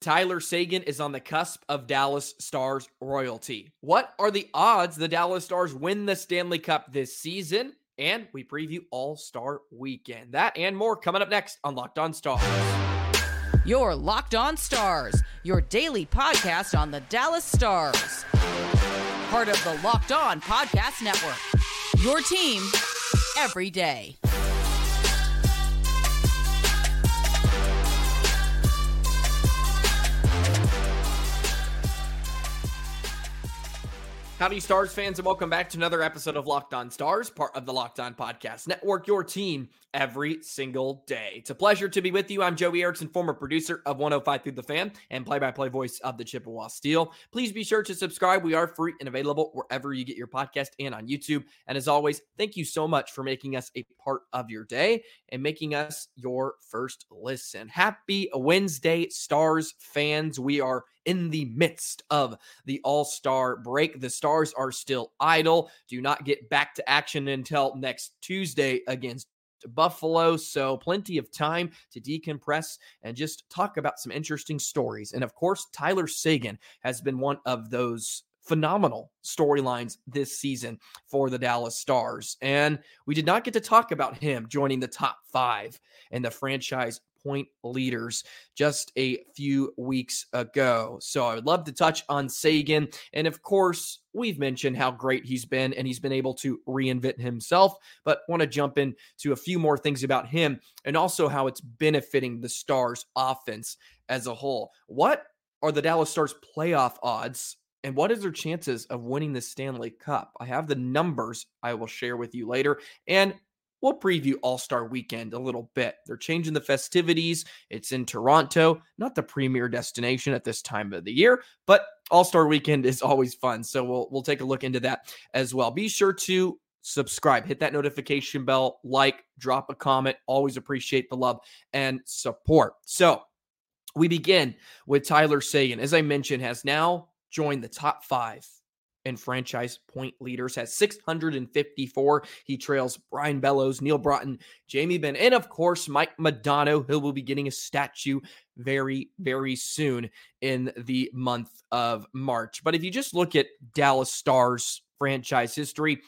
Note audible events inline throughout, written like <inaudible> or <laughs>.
Tyler Seguin is on the cusp of Dallas Stars royalty. What are the odds the Dallas Stars win the Stanley Cup this season? And we preview All Star Weekend. That and more coming up next on Locked On Stars. Your Locked On Stars, your daily podcast on the Dallas Stars. Part of the Locked On Podcast Network. Your team every day. Howdy, Stars fans, and welcome back to another episode of Locked On Stars, part of the Locked On Podcast Network, your team every single day. It's a pleasure to be with you. I'm Joey Erickson, former producer of 105.3 the Fan and play by play voice of the Chippewa Steel. Please be sure to subscribe. We are free and available wherever you get your podcast and on YouTube. And as always, thank you so much for making us a part of your day and making us your first listen. Happy Wednesday, Stars fans. We are in the midst of the All Star break. The Stars are still idle, do not get back to action until next Tuesday against Buffalo. So, plenty of time to decompress and just talk about some interesting stories. And of course, Tyler Seguin has been one of those phenomenal storylines this season for the Dallas Stars. And we did not get to talk about him joining the top five in the franchise point leaders just a few weeks ago. So I would love to touch on Seguin. And of course, we've mentioned how great he's been and he's been able to reinvent himself, but want to jump into a few more things about him and also how it's benefiting the Stars offense as a whole. What are the Dallas Stars playoff odds and what is their chances of winning the Stanley Cup? I have the numbers I will share with you later. And we'll preview All Star Weekend a little bit. They're changing the festivities. It's in Toronto, not the premier destination at this time of the year, but All Star Weekend is always fun. So we'll we'll take a look into that as well. Be sure to subscribe, hit that notification bell, like, drop a comment. Always appreciate the love and support. So we begin with Tyler Seguin. As I mentioned, has now joined the top five and franchise point leaders, has 654. He trails Brian Bellows, Neal Broten, Jamie Benn, and of course, Mike Modano, who will be getting a statue very, very soon in the month of March. But if you just look at Dallas Stars franchise history,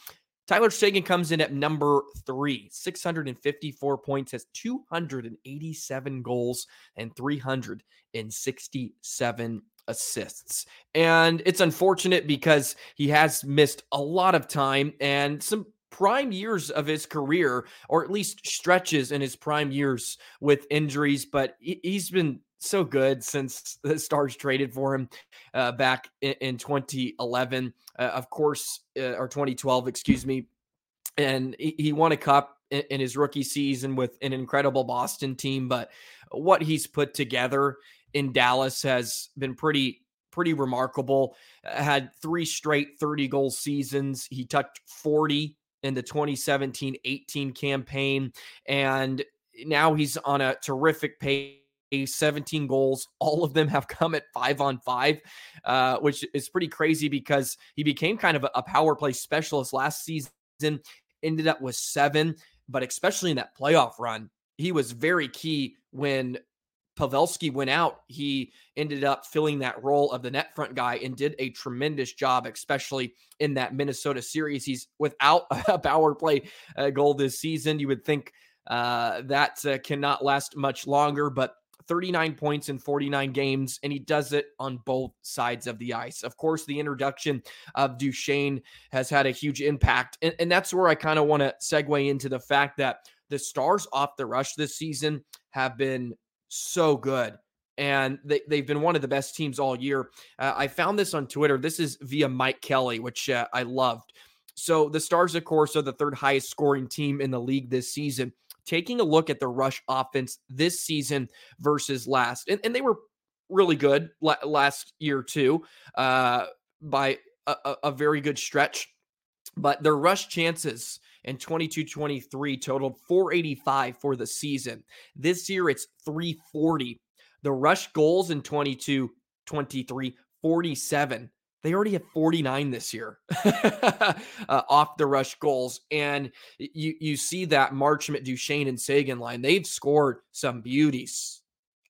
Tyler Seguin comes in at number three, 654 points, has 287 goals and 367 assists. And it's unfortunate because he has missed a lot of time and some prime years of his career, or at least stretches in his prime years with injuries, but he's been so good since the Stars traded for him uh, back in, in 2011, uh, of course, uh, or 2012, excuse me. And he, won a cup in his rookie season with an incredible Boston team, but what he's put together in Dallas has been pretty pretty remarkable. Uh, had three straight 30 goal seasons. He touched 40 in the 2017-18 campaign and now he's on a terrific pace 17 goals. <laughs> All of them have come at five on five, uh, which is pretty crazy because he became kind of a power play specialist last season, ended up with seven, but especially in that playoff run, he was very key when Pavelski went out, he ended up filling that role of the net front guy and did a tremendous job, especially in that Minnesota series. He's without <laughs> a power play uh, goal this season. You would think uh, that uh, cannot last much longer, but 39 points in 49 games, and he does it on both sides of the ice. Of course, the introduction of Duchene has had a huge impact, and, and that's where I kind of want to segue into the fact that the Stars off the rush this season have been so good. And they, they've been one of the best teams all year. Uh, I found this on Twitter. This is via Mike Kelly, which uh, I loved. So the Stars, of course, are the third highest scoring team in the league this season. Taking a look at the rush offense this season versus last, and, and they were really good last year too, uh, by a, a very good stretch. But their rush chances and 22 23 totaled 485 for the season. This year it's 340. The rush goals in 22 23 47. They already have 49 this year <laughs> uh, off the rush goals. And you you see that Marchment, Duchene, and Seguin line. They've scored some beauties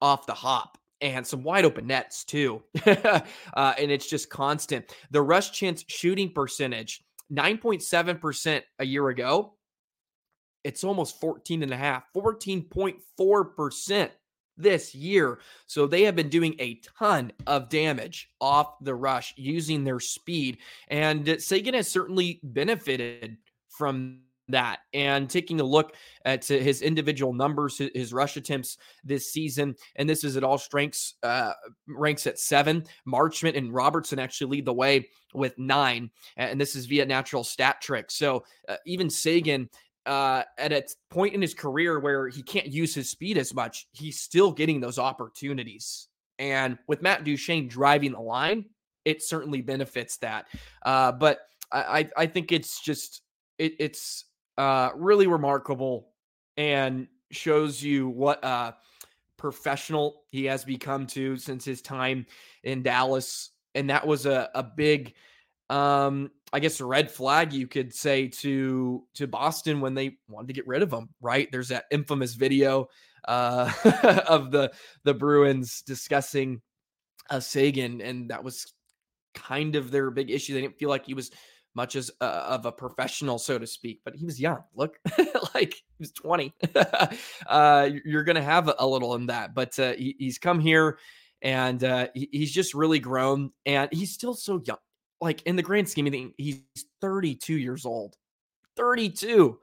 off the hop. and some wide open nets too. <laughs> uh, and it's just constant. The rush chance shooting percentage, 9.7% a year ago. It's almost 14 and a half, 14.4% this year. So they have been doing a ton of damage off the rush using their speed. And uh, Seguin has certainly benefited from that. And taking a look at his individual numbers, his rush attempts this season, and this is at all strengths, uh, ranks at seven. Marchment and Robertson actually lead the way with nine, and this is via natural stat trick. So uh, even Seguin. Uh, at a point in his career where he can't use his speed as much, he's still getting those opportunities. And with Matt Duchene driving the line, it certainly benefits that. Uh, but I, I think it's just it, it's uh, really remarkable and shows you what uh, professional he has become to since his time in Dallas. And that was a, a big, um, I guess, a red flag you could say to to Boston when they wanted to get rid of him. Right? There's that infamous video uh, <laughs> of the the Bruins discussing uh, Seguin, and that was kind of their big issue. They didn't feel like he was much as uh, of a professional, so to speak. But he was young. Look, <laughs> like he was 20. <laughs> uh, you're going to have a little in that. But uh, he, he's come here and uh, he, he's just really grown. And he's still so young. Like in the grand scheme of things, he's 32 years old. 32.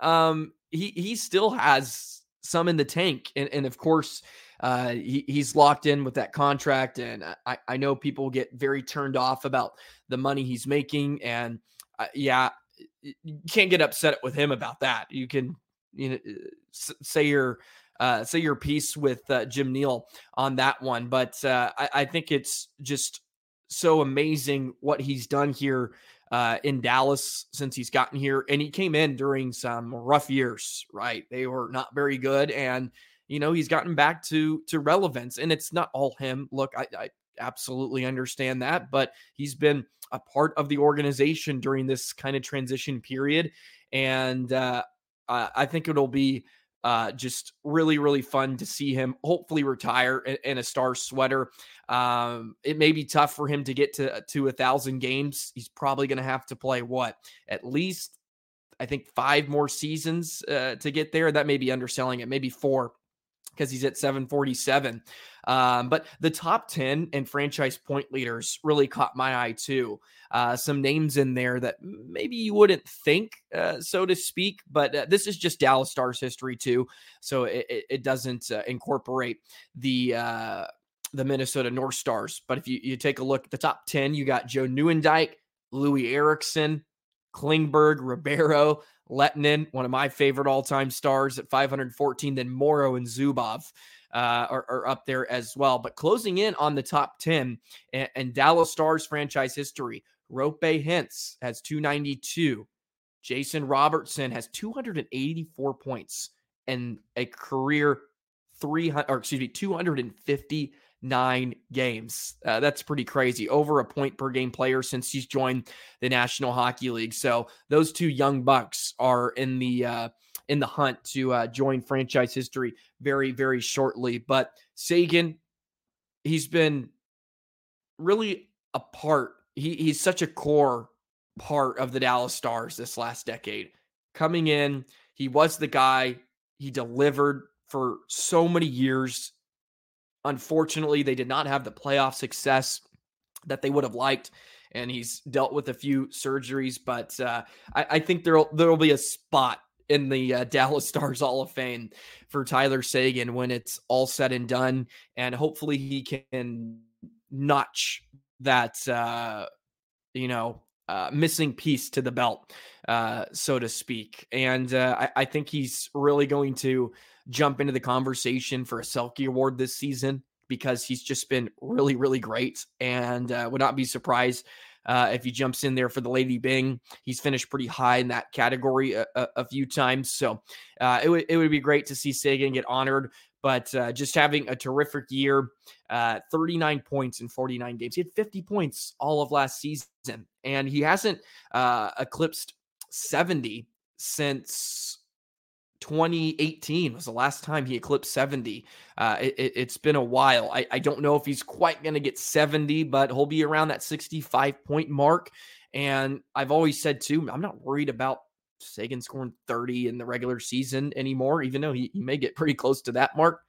Um, he, he still has some in the tank. And, and of course, uh, he, he's locked in with that contract, and I, I know people get very turned off about the money he's making, and uh, yeah, you can't get upset with him about that. You can you know say your uh, say your piece with uh, Jim Nill on that one, but uh, I, I think it's just so amazing what he's done here uh, in Dallas since he's gotten here. And he came in during some rough years, right? They were not very good. And you know, he's gotten back to to relevance. And it's not all him. Look, I, I absolutely understand that, but he's been a part of the organization during this kind of transition period. And uh, I think it'll be uh, just really, really fun to see him hopefully retire in, in a star sweater. Um, it may be tough for him to get to to a thousand games. He's probably going to have to play what at least I think five more seasons uh, to get there. That may be underselling it, maybe four because he's at 747. Um, but the top 10 and franchise point leaders really caught my eye too. Uh, some names in there that maybe you wouldn't think, uh, so to speak, but uh, this is just Dallas Stars history too. So it, it doesn't uh, incorporate the uh, the Minnesota North Stars. But if you, you take a look at the top 10, you got Joe Nieuwendyk, Loui Eriksson, Klingberg, Ribeiro, Lehtonen, one of my favorite all time stars at 514. Then Morrow and Zubov uh, are, are, up there as well. But closing in on the top 10 and, and Dallas Stars franchise history, Roope Hintz has 292. Jason Robertson has 284 points and a career 300 or excuse me 250 nine games. Uh, that's pretty crazy. Over a point per game player since he's joined the National Hockey League. So those two young bucks are in the uh, in the hunt to uh, join franchise history very very shortly. But Seguin, he's been really a part. He, he's such a core part of the Dallas Stars this last decade. Coming in, he was the guy. He delivered for so many years Unfortunately, they did not have the playoff success that they would have liked, and he's dealt with a few surgeries. But uh, I, I, think there'll there'll be a spot in the uh, Dallas <laughs> Stars Hall of Fame for Tyler Seguin when it's all said and done, and hopefully he can notch that uh, you know uh, missing piece to the belt, uh, so to speak. And uh, I, I, think he's really going to jump into the conversation for a Selke Award this season because he's just been really, really great, and uh, would not be surprised. Uh, if he jumps in there for the Lady Byng. he's finished pretty high in that category a, a, a few times. So uh, it would it would be great to see Seguin get honored but uh, just having a terrific year. Uh, 39 points in 49 games. He had 50 points all of last season, and he hasn't uh, eclipsed 70 since 2018 was the last time he eclipsed 70. Uh, it, has been a while. I, I, don't know if he's quite going to get 70, but he'll be around that 65 point mark. And I've always said, too, I'm not worried about Seguin scoring 30 in the regular season anymore, even though he, he may get pretty close to that mark.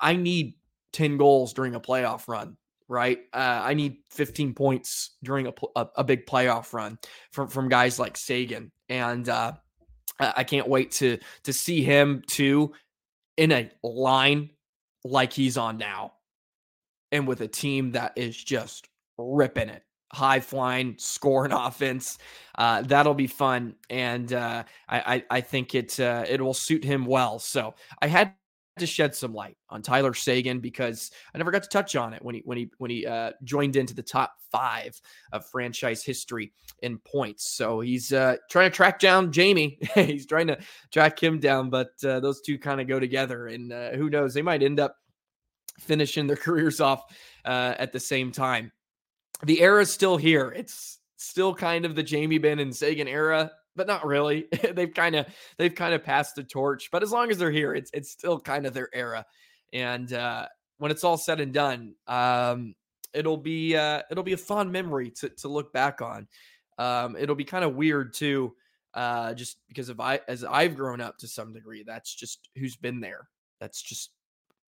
I need 10 goals during a playoff run right? Uh, I need 15 points during a, a, a, big playoff run from from guys like Seguin. and uh, I can't wait to to see him too in a line like he's on now, and with a team that is just ripping it, high flying, scoring <laughs> offense. Uh, that'll be fun, and uh, I, I, think it uh, it will suit him well. So I had to shed some light on Tyler Seguin because I never got to touch on it when he when he when he uh, joined into the top five of franchise history in points. So he's uh, trying to track down Jamie. <laughs> he's trying to track him down, but uh, those two kind of go together, and uh, who knows? They might end up finishing their <laughs> careers off uh, at the same time. The era is still here. It's still kind of the Jamie Benn and Seguin era but not really. <laughs> they've kind of they've kind of passed the torch. But as long as they're here, it's it's still kind of their era. And uh, when it's all said and done, um, it'll be uh, it'll be a fond memory to to look back on. Um, it'll be kind of weird too, uh, just because of I as I've grown up to some degree. That's just who's been there. That's just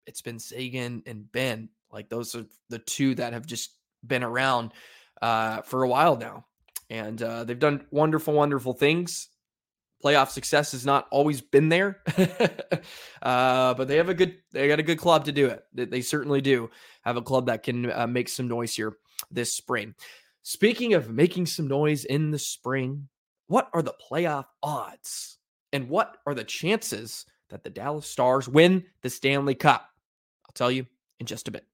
it's been Seguin and Benn. Like those are the two that have just been around uh, for a while now and uh, they've done wonderful, wonderful things. Playoff success has not always been there, <laughs> uh, but they have a good, they got a good club to do it. They, they certainly do have a club that can uh, make some noise here this spring. Speaking of making some noise in the spring, what are the playoff odds, and what are the chances that the Dallas Stars win the Stanley Cup? I'll tell you in just a bit.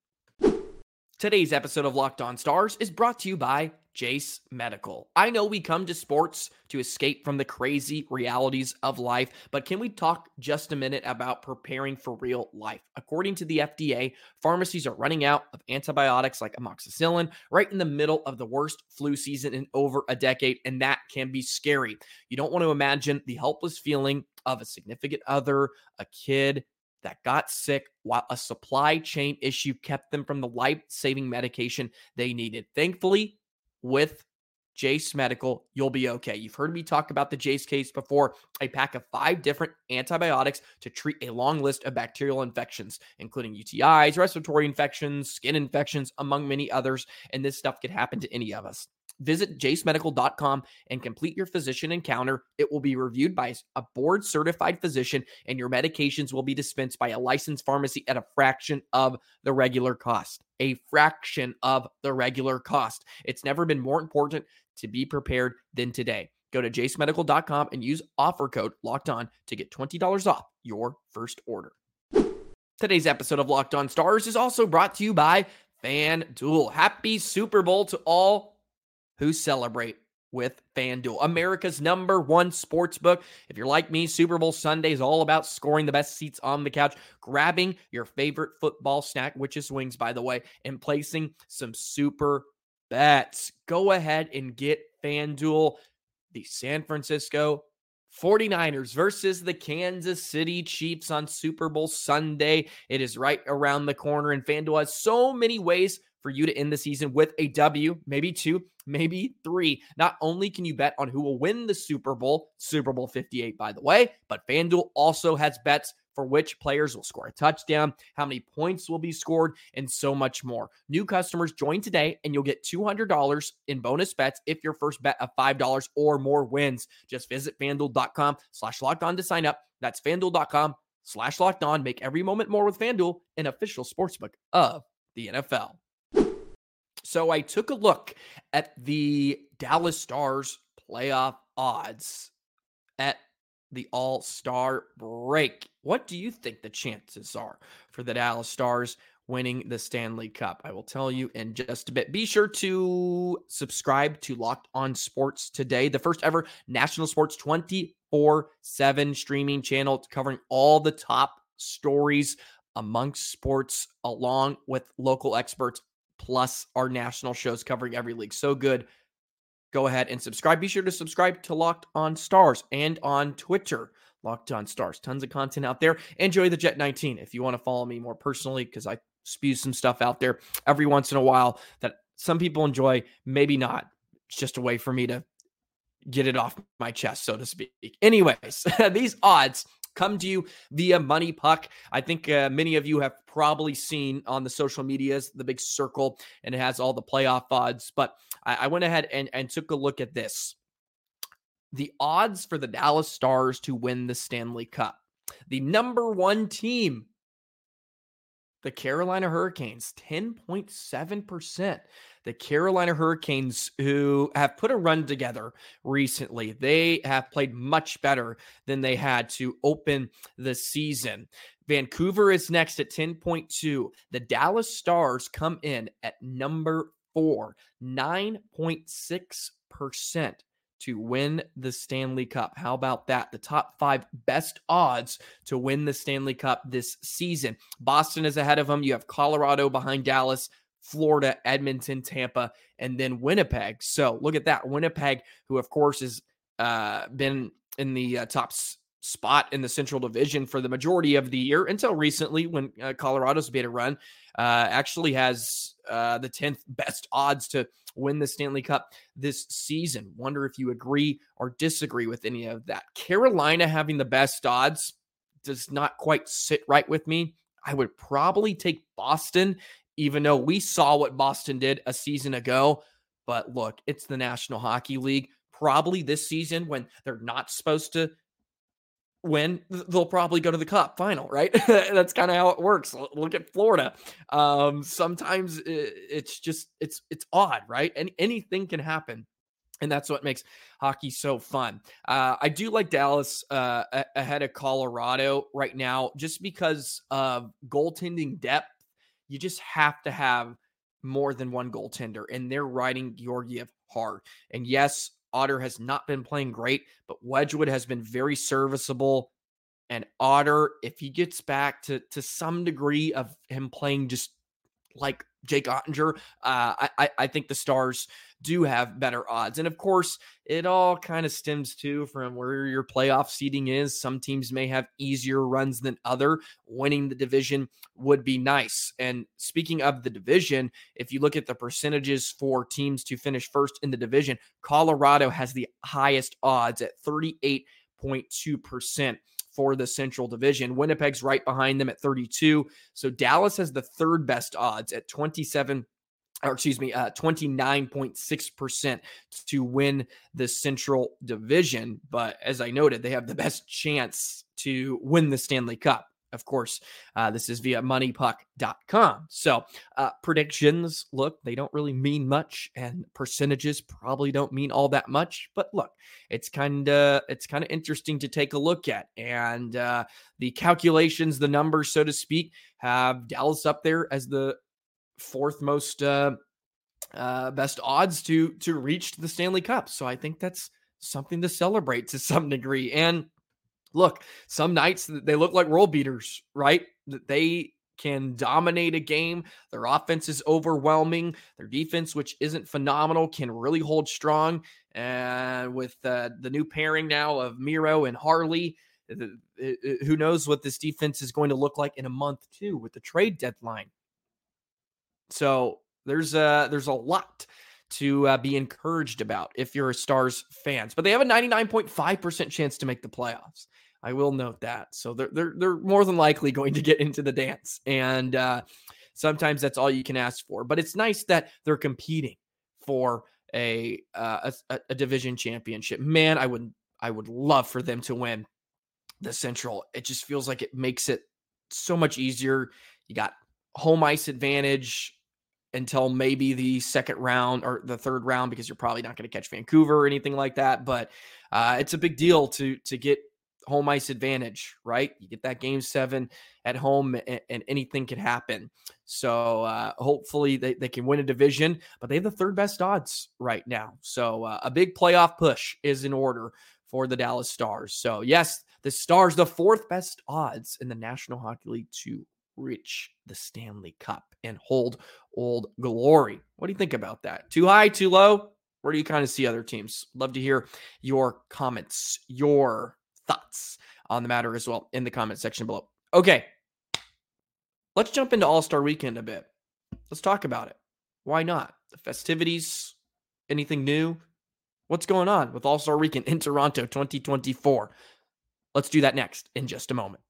Today's episode of Locked On Stars is brought to you by Jase Medical. I know we come to sports to escape from the crazy realities of life, but can we talk just a minute about preparing for real life? According to the FDA, pharmacies are running out of antibiotics like amoxicillin right in the middle of the worst flu season in over a decade, and that can be scary. You don't want to imagine the helpless feeling of a significant other, a kid, that got sick while a supply chain issue kept them from the life saving medication they needed. Thankfully, with Jase Medical, you'll be okay. You've heard me talk about the Jase case before. A pack of five different antibiotics to treat a long list of bacterial infections, including UTIs, respiratory infections, skin infections, among many others. And this stuff could happen to any of us. Visit jasemedical.com and complete your physician encounter. It will be reviewed by a board certified physician, and your medications will be dispensed by a licensed pharmacy at a fraction of the regular cost a fraction of the regular cost. It's never been more important to be prepared than today. Go to jasemedical.com and use offer code locked on to get $20 off your first order. Today's episode of Locked On Stars is also brought to you by FanDuel. Happy Super Bowl to all who celebrate with FanDuel, America's number one sports book. If you're like me, Super Bowl Sunday is all about scoring the best seats on the couch, grabbing your favorite football snack, which is wings, by the way, and placing some super bets. Go ahead and get FanDuel, the San Francisco 49ers versus the Kansas City Chiefs on Super Bowl Sunday. It is right around the corner, and FanDuel has so many ways for you to end the season with a W, maybe two, maybe three. Not only can you bet on who will win the Super Bowl, Super Bowl 58, by the way, but FanDuel also has bets for which players will score a touchdown, how many points will be scored, and so much more. New customers join today and you'll get $200 in bonus bets if your first bet of $5 or more wins. Just visit fanduel.com slash locked on to sign up. That's fanduel.com slash locked on. Make every moment more with FanDuel, an official sportsbook of the NFL. So I took a look at the Dallas Stars playoff odds at the All Star break. What do you think the chances are for the Dallas Stars winning the Stanley Cup? I will tell you in just a bit. Be sure to subscribe to Locked On Sports today, the first ever national sports 24 7 streaming channel covering all the top stories amongst sports, along with local experts plus our national shows covering every league. So good. Go ahead and subscribe. Be sure to subscribe to Locked on Stars and on Twitter, Locked on Stars. Tons of content out there. Enjoy the Jet 19 if you want to follow me more personally, because I spew some stuff out there every once in a while that some people enjoy, maybe not. It's just a way for me to get it off my chest, so to speak. Anyways, <laughs> these odds come to you via Money Puck. I think uh, many of you have probably seen on the social medias the big circle, and it has all the playoff odds. But I, I went ahead and, and took a look at this. The odds for the Dallas Stars to win the Stanley Cup. The number one team the Carolina Hurricanes, 10.7%. The Carolina Hurricanes, who have put a run together recently, they have played much better than they had to open the season. Vancouver is next at 10.2. The Dallas Stars come in at number four, 9.6% to win the Stanley Cup. How about that? The top five best odds to win the Stanley Cup this season. Boston is ahead of them. You have Colorado behind Dallas, Florida, Edmonton, Tampa, and then Winnipeg. So look at that. Winnipeg, who of course has uh, been in the uh, top spot in the Central Division for the majority of the year until recently when uh, Colorado's made a run, uh, actually has uh, the 10th best odds to win the Stanley Cup this season. Wonder if you agree or disagree with any of that. Carolina having the best odds does not quite sit right with me. I would probably take Boston, even though we saw what Boston did a season ago. But look, it's the National Hockey League. Probably this season, when they're not supposed to win, they'll probably go to the cup final, right? <laughs> That's kind of how it works. Look at Florida. Um, sometimes it's just it's it's odd, right? And anything can happen. And that's what makes hockey so fun. Uh, I do like Dallas uh, ahead of Colorado right now, just because of goaltending depth. You just have to have more than one goaltender, and they're riding Georgiev hard. And yes, Otter has not been playing great, but Wedgewood has been very serviceable. And Otter, if he gets back to to some degree of him playing just like Jake Oettinger, uh, I, I think the Stars do have better odds. And of course, it all kind of stems too from where your playoff seeding is. Some teams may have easier runs than other. Winning the division would be nice. And speaking of the division, if you look at the percentages for teams to finish first in the division, Colorado has the highest odds at 38.2% for the Central Division. Winnipeg's right behind them at 32. So Dallas has the third best odds at 27 or excuse me, uh, 29.6% to win the Central Division. But as I noted, they have the best chance to win the Stanley Cup. Of course, uh, this is via moneypuck.com. So, uh, predictions look, they don't really mean much, and percentages probably don't mean all that much. But look, it's kind of it's kind of interesting to take a look at, and uh, the calculations, the numbers, so to speak, have Dallas up there as the fourth most uh, uh, best odds to to reach the Stanley Cup. So I think that's something to celebrate to some degree. And look, some nights they look like world beaters, right? They can dominate a game. Their offense is overwhelming. Their defense, which isn't phenomenal, can really hold strong. And with uh, the new pairing now of Miro and Harley, who knows what this defense is going to look like in a month too with the trade deadline. So there's a there's a lot to uh, be encouraged about if you're a Stars fans. But they have a 99.5% chance to make the playoffs. I will note that. So they're they're they're more than likely going to get into the dance, and uh, sometimes that's all you can ask for. But it's nice that they're competing for a uh, a, a division championship. Man, I would I would love for them to win the Central. It just feels like it makes it so much easier. You got home ice advantage until maybe the second round or the third round because you're probably not going to catch Vancouver or anything like that. But uh, it's a big deal to to get home ice advantage, right? You get that game seven at home, and, and anything can happen. So uh, hopefully they, they can win a division, but they have the third best odds right now. So uh, a big playoff push is in order for the Dallas Stars. So yes, the Stars, the fourth best odds in the National Hockey League to reach the Stanley Cup and hold old glory. What do you think about that? Too high, too low? Where do you kind of see other teams? Love to hear your comments, your thoughts on the matter as well in the comment section below. Okay, let's jump into All Star Weekend a bit. Let's talk about it. Why not? The festivities, anything new? What's going on with All Star Weekend in Toronto 2024? Let's do that next in just a moment.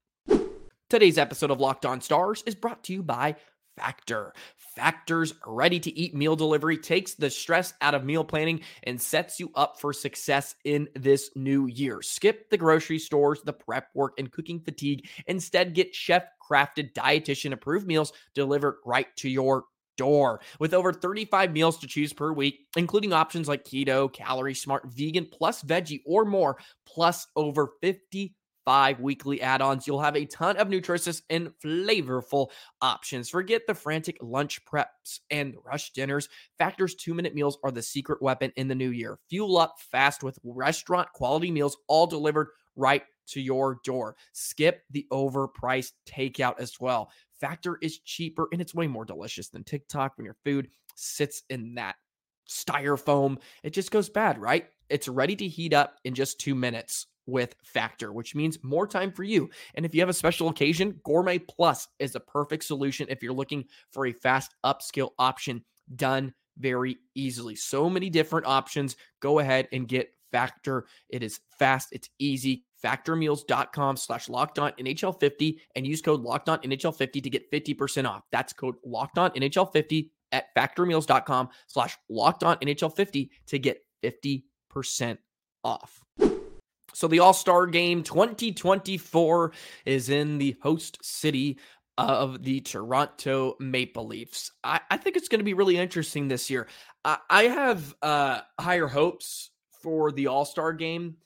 Today's episode of Locked On Stars is brought to you by Factor. Factor's ready to eat meal delivery takes the stress out of meal planning and sets you up for success in this new year. Skip the grocery stores, the prep work, and cooking fatigue. Instead, get chef crafted, dietitian approved meals delivered right to your door. With over 35 meals to choose per week, including options like keto, calorie smart, vegan, plus veggie, or more, plus over 50 five weekly add ons. You'll have a ton of nutritious and flavorful options. Forget the frantic lunch preps and rush dinners. Factor's two minute meals are the secret weapon in the new year. Fuel up fast with restaurant quality meals, all delivered right to your door. Skip the overpriced takeout as well. Factor is cheaper and it's way more delicious than TikTok when your food sits in that styrofoam. It just goes bad, right? It's ready to heat up in just two minutes with Factor, which means more time for you. And if you have a special occasion, Gourmet Plus is a perfect solution if you're looking for a fast upskill option done very easily. So many different options. Go ahead and get Factor. It is fast, it's easy. Factormeals.com slash locked on NHL50 and use code locked on NHL50 to get 50% off. That's code locked on NHL50 at factormeals.com slash locked on NHL50 to get 50% off. So the All Star Game 2024 is in the host city of the Toronto Maple Leafs. I, I think it's going to be really interesting this year. I, I have uh, higher hopes for the All Star Game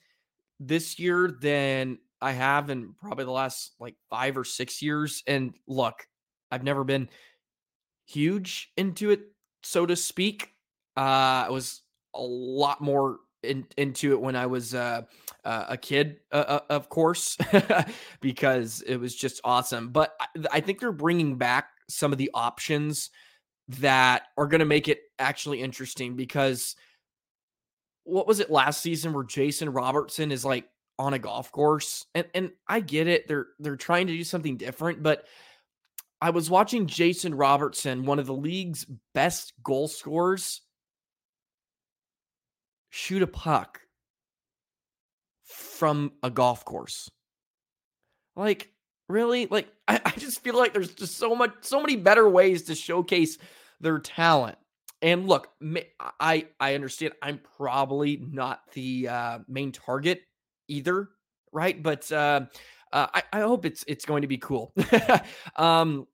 this year than I have in probably the last like five or six years. And look, I've never been huge into it, so to speak. Uh, I was a lot more in, into it when I was uh, uh, a kid, uh, uh of course, <laughs> because it was just awesome. But I, I think they're bringing back some of the options that are going to make it actually interesting because what was it last season where Jason Robertson is like on a golf course and and I get it they're they're trying to do something different but I was watching Jason Robertson one of the league's best goal scorers shoot a puck from a golf course. Like, really? Like, <laughs> I, I, just feel like there's just so much, so many better ways to showcase their talent. And look, I I understand I'm probably not the uh, main target either, right? But uh, uh, I, I hope it's it's going to be cool. <laughs> um,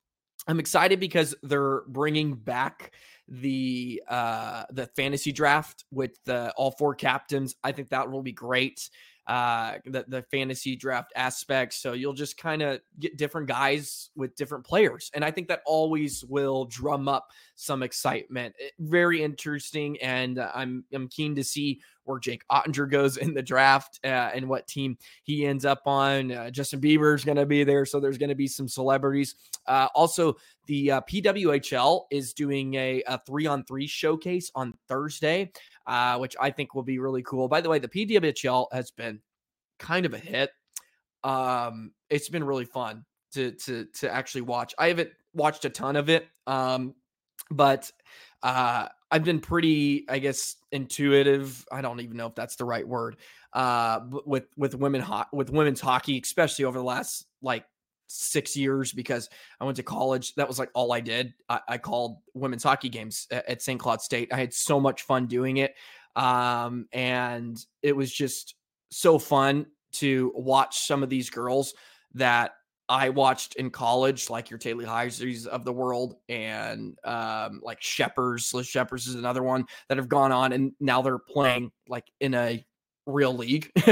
I'm excited because they're bringing back the uh the fantasy draft with the all four captains. I think that will be great. Uh the the fantasy draft aspect. So you'll just kind of get different guys with different players. And I think that always will drum up some excitement. It, eh, very interesting and uh, I'm I'm keen to see where Jake Oettinger goes in the draft uh, and what team he ends up on. Uh, Justin Bieber is going to be there, so there's going to be some celebrities. Uh, also, the uh, PWHL is doing a, a three on three showcase on Thursday, uh, which I think will be really cool. By the way, the PWHL has been kind of a hit. Um, it's been really fun to to to actually watch. I haven't watched a ton of it, um, but uh, I've been pretty, I guess, intuitive. I don't even know if that's the right word. Uh, with with women ho- with women's hockey, especially over the last like six years, because I went to college. That was like all I did. I, I called women's hockey games at, at St. Cloud State. I had so much fun doing it, um, and it was just so fun to watch some of these girls that I watched in college, like your Taylor Heisers of the world, and um, like Schepers. Liz Schepers is another one that have gone on, and now they're playing like in a real league, <laughs>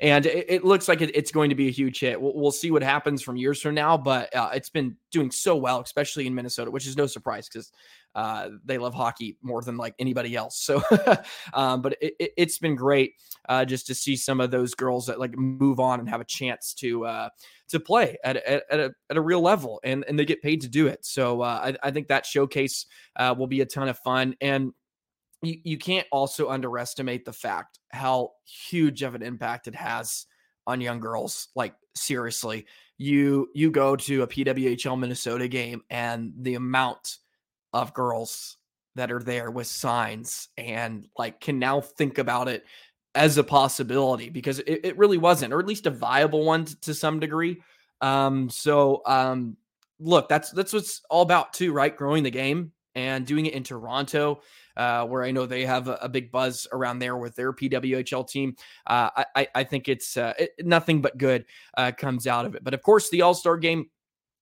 and it, it, looks like it, it's going to be a huge hit. We'll, we'll, see what happens from years from now, but uh, it's been doing so well, especially in Minnesota, which is no surprise because uh, they love hockey more than like anybody else. So, <laughs> um, but it, has been great uh, just to see some of those girls that like move on and have a chance to uh, to play at, at, at, a, at a real level and, and they get paid to do it. So uh, I, I think that showcase uh, will be a ton of fun. And you, you can't also underestimate the fact how huge of an impact it has on young girls. Like seriously, you you go to a PWHL Minnesota game and the amount of girls that are there with signs and like can now think about it as a possibility because it, it really wasn't, or at least a viable one to, to some degree. Um, so um, look, that's that's what's all about too, right? Growing the game and doing it in Toronto, uh, where I know they have a, a, big buzz around there with their PWHL team. Uh, I, I think it's uh, it, nothing but good uh, comes out of it. But of course, the All Star game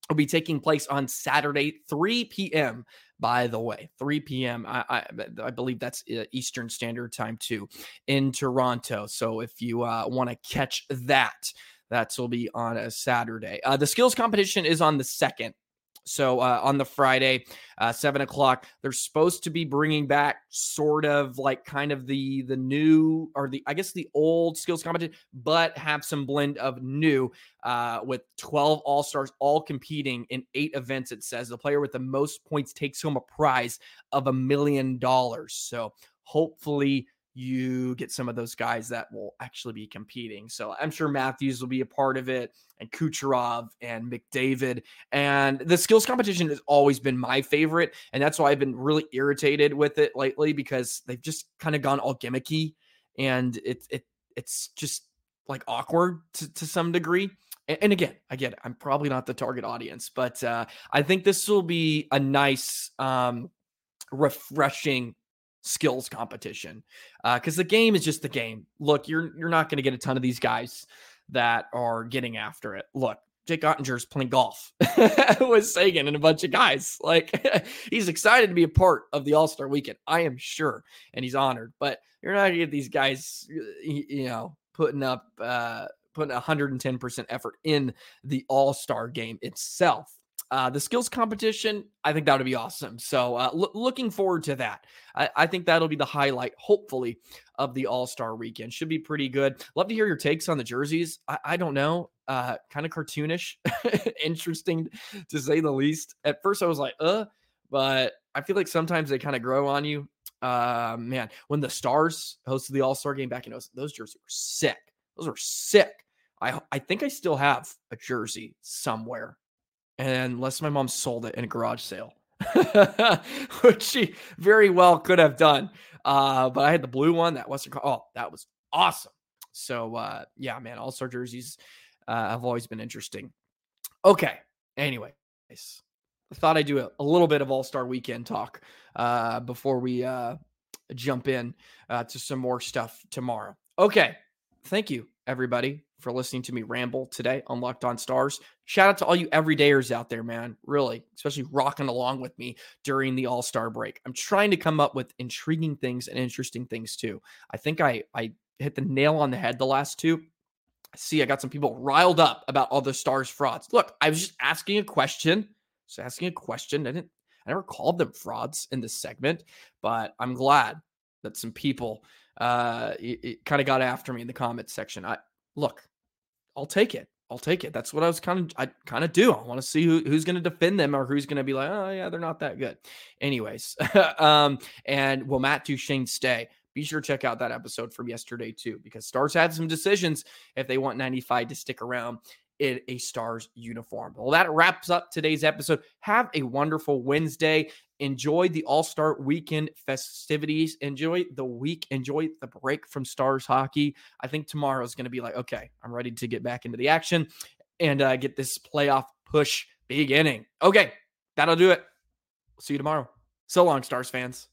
will be taking place on Saturday, 3 p.m by the way 3 p.m i i, I believe that's uh, eastern standard time too in toronto. So if you uh, want to catch that that will be on a saturday. Uh, the skills competition is on the second so uh, on the Friday, uh, seven o'clock, they're supposed to be bringing back sort of like kind of the the new or the I guess the old skills competition, but have some blend of new uh, with twelve all stars all competing in eight events. It says the player with the most points takes home a prize of a million dollars. So hopefully you get some of those guys that will actually be competing. So I'm sure Matthews will be a part of it, and Kucherov and McDavid. And the skills competition has always been my favorite. And that's why I've been really irritated with it lately because they've just kind of gone all gimmicky and it, it it's just like awkward to, to some degree. And, and again, I get. I'm probably not the target audience, but uh, I think this will be a nice um, refreshing skills competition because uh, the game is just the game. Look, you're you're not going to get a ton of these guys that are getting after it. Look, Jake Oettinger's playing golf <laughs> with Seguin and a bunch of guys. Like <laughs> he's excited to be a part of the All Star Weekend. I am sure, and he's honored. But you're not going to get these guys, you know, putting up uh, putting 110 percent effort in the All Star game itself. Uh, the skills competition, I think that would be awesome. So, uh, lo- looking forward to that. I-, I think that'll be the highlight, hopefully, of the All Star weekend. Should be pretty good. Love to hear your takes on the jerseys. I, I don't know, uh, kind of cartoonish, <laughs> interesting to say the least. At first, I was like, uh, but I feel like sometimes they kind of grow on you. Uh, man, when the Stars hosted the All Star game back in those, those jerseys were sick. Those were sick. I I think I still have a jersey somewhere and unless my mom sold it in a garage sale, <laughs> which she very well could have done. Uh, but I had the blue one that Western. Oh, that was awesome. So uh, yeah, man, All Star jerseys uh, have always been interesting. Okay. Anyway, I thought I'd do a, a little bit of All Star Weekend talk uh, before we uh, jump in uh, to some more stuff tomorrow. Okay. Thank you, everybody, for listening to me ramble today on Locked On Stars. Shout out to all you everydayers out there, man. Really, especially rocking along with me during the All Star break. I'm trying to come up with intriguing things and interesting things too. I think I I hit the nail on the head the last two. See, I got some people riled up about all the Stars frauds. Look, I was just asking a question. Just asking a question. I didn't. I never called them frauds in this segment, but I'm glad that some people uh, kind of got after me in the comments section. I look, I'll take it. I'll take it. That's what I was kind of I kind of do. I want to see who, who's going to defend them or who's going to be like, oh yeah, they're not that good. Anyways, <laughs> um, and will Matt Duchene stay? Be sure to check out that episode from yesterday too, because Stars had some decisions if they want 95 to stick around in a Stars uniform. Well, that wraps up today's episode. Have a wonderful Wednesday. Enjoy the All Star weekend festivities. Enjoy the week. Enjoy the break from Stars hockey. I think tomorrow is going to be like, okay, I'm ready to get back into the action and uh, get this playoff push beginning. Okay, that'll do it. See you tomorrow. So long, Stars fans.